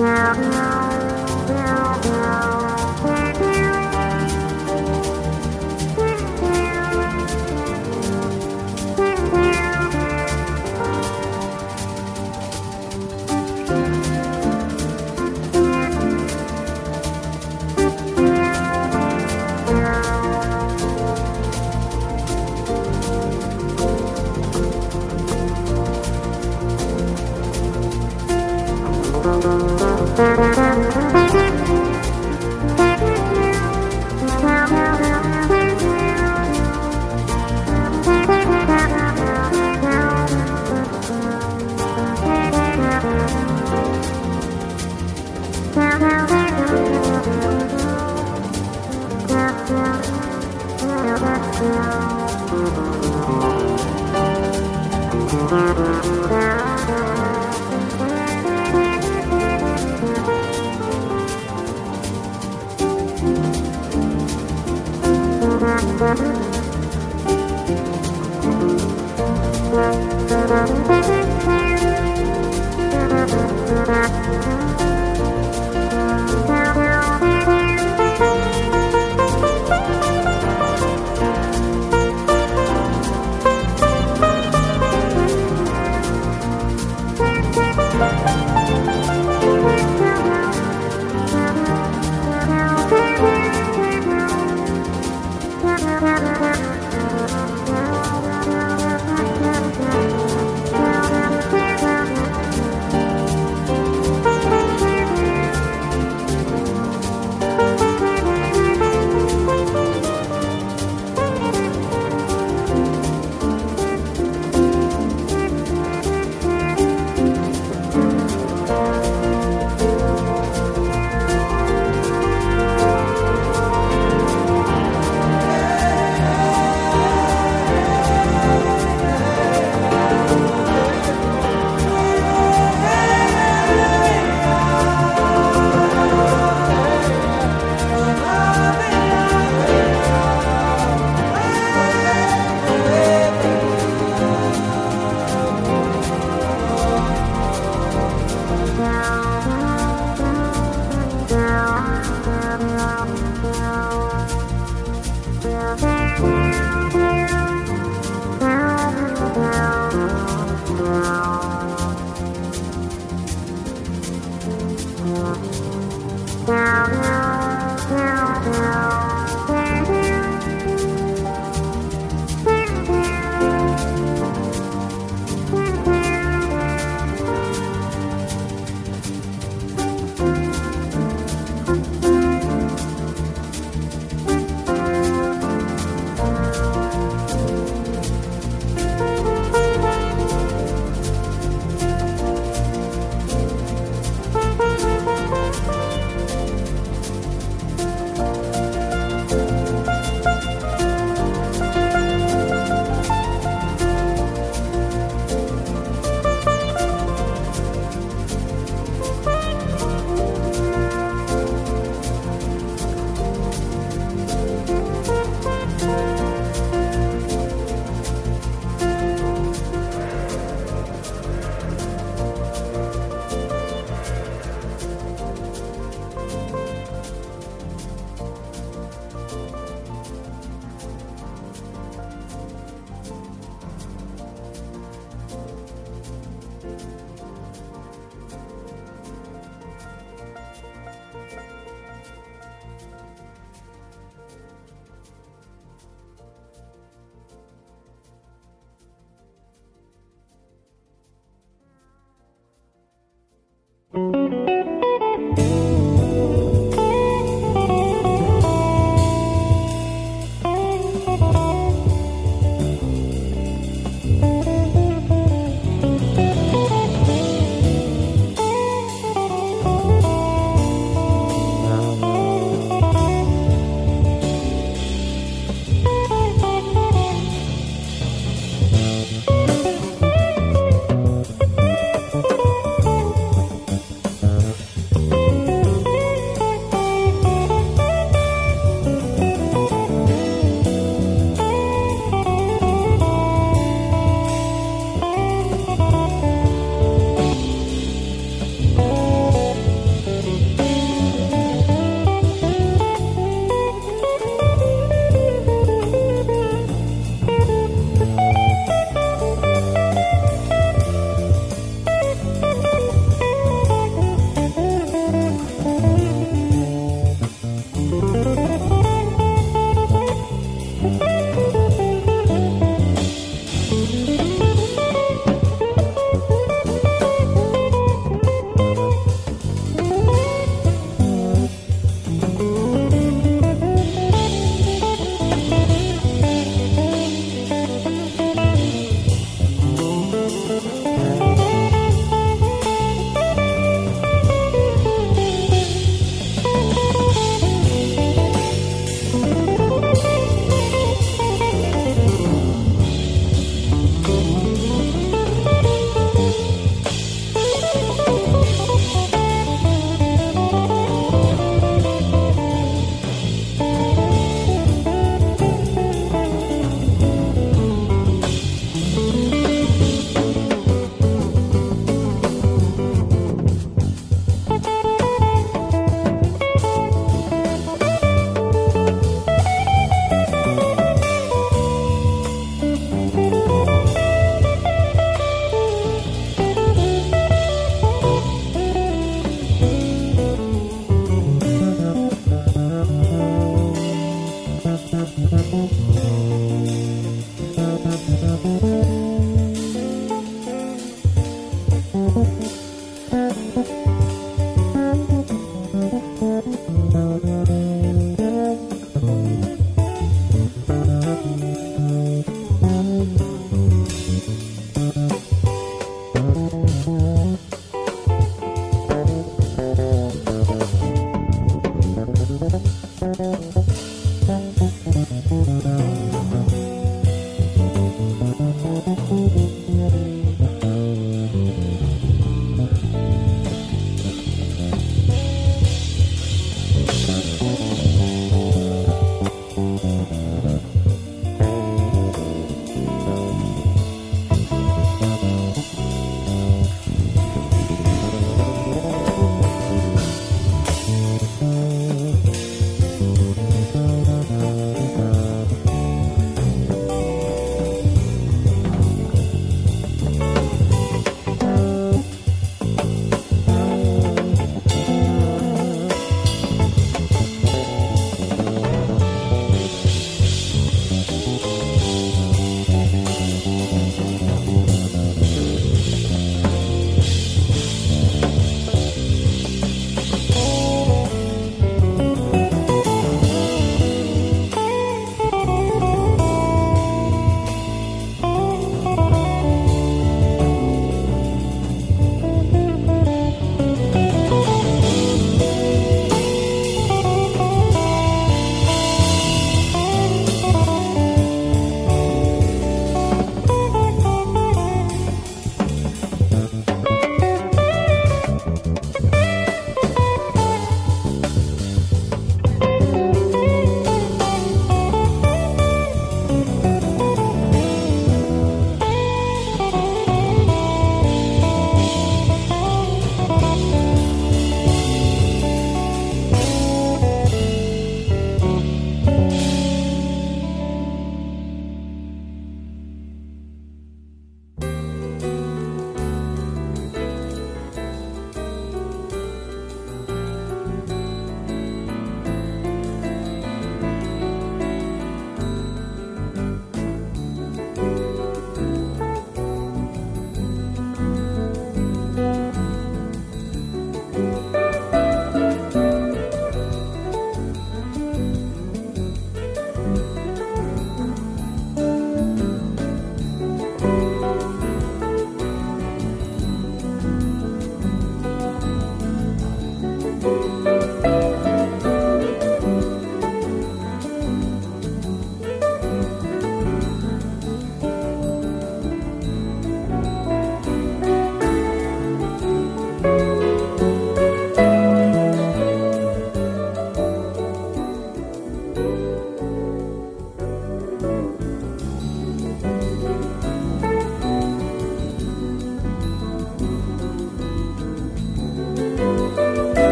Wow.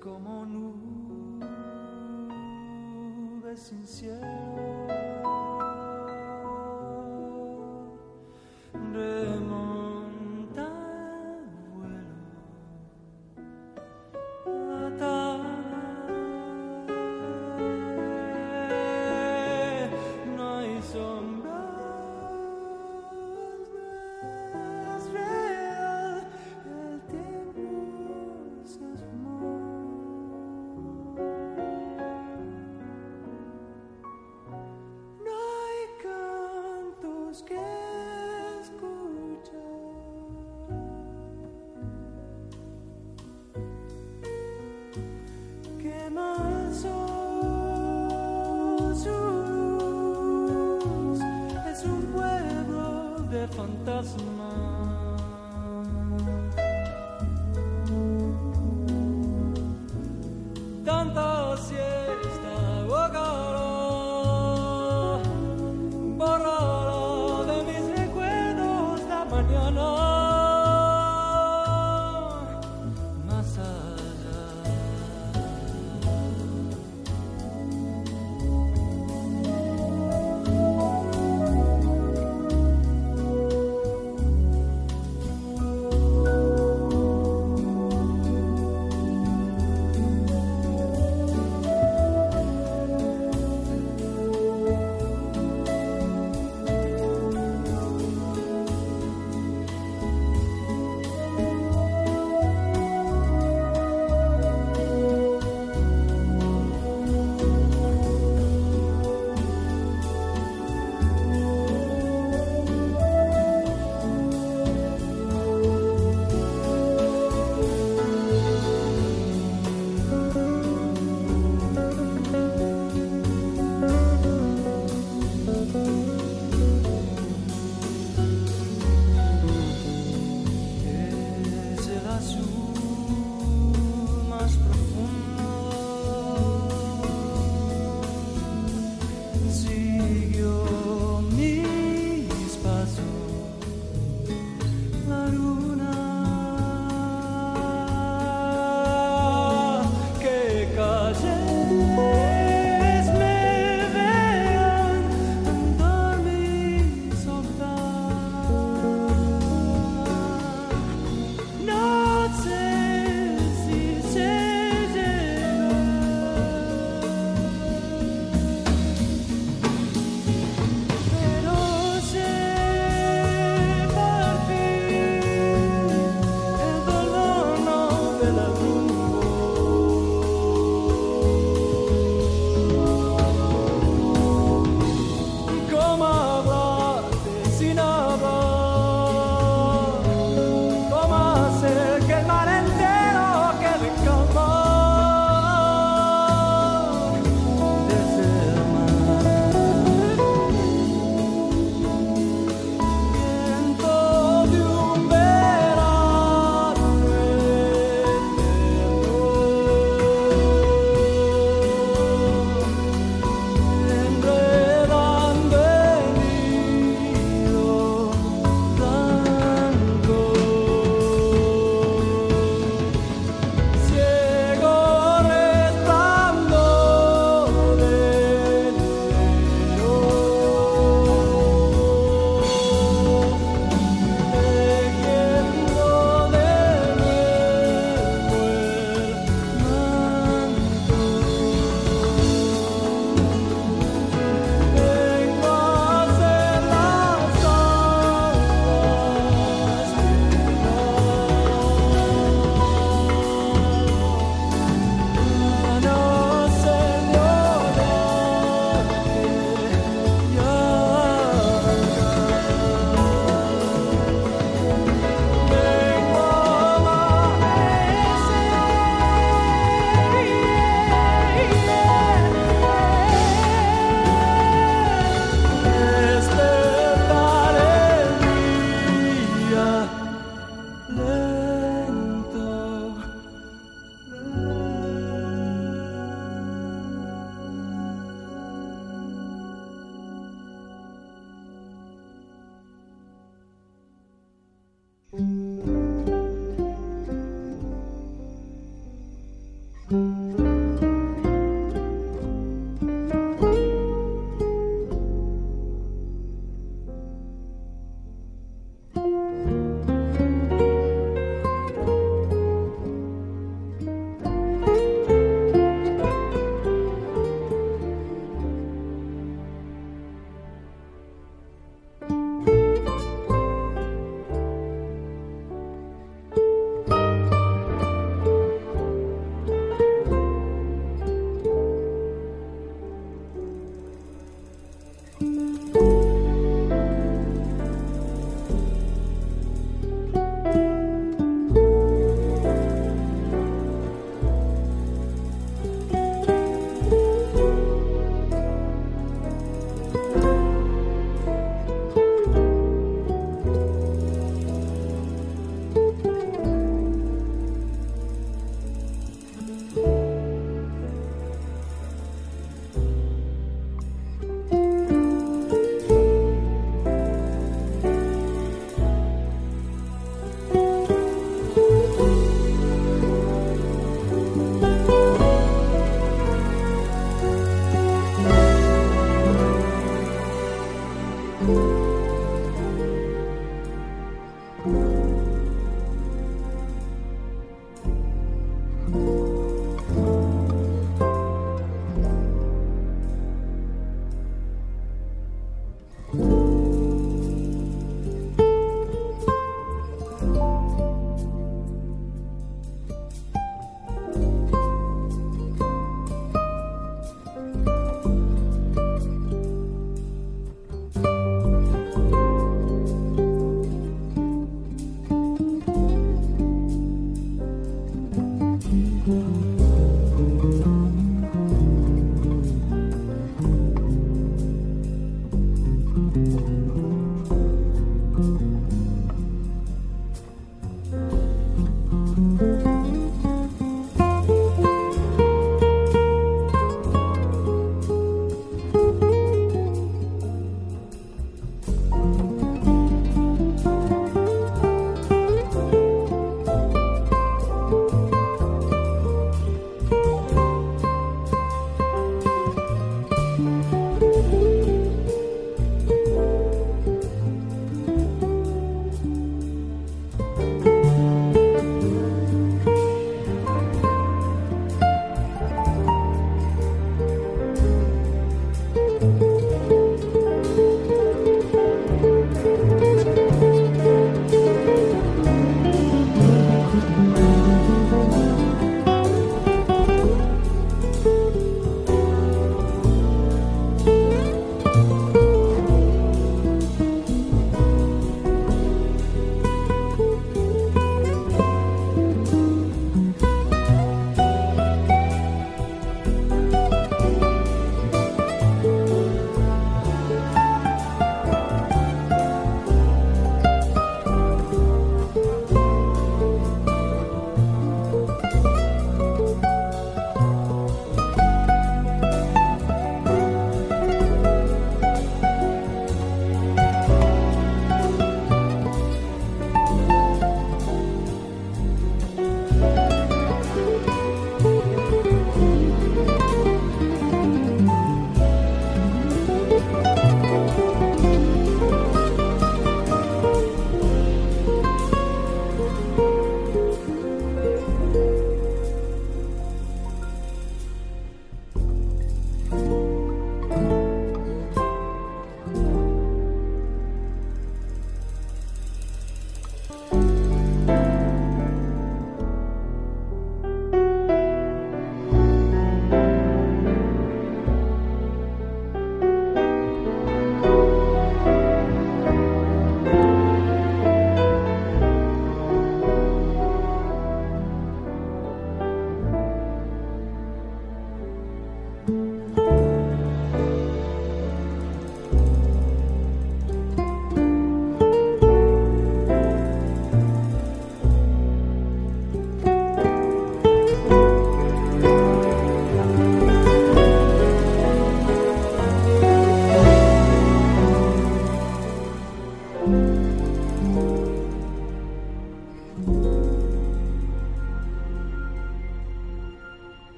Como nubes sin cielo. De fantasmas.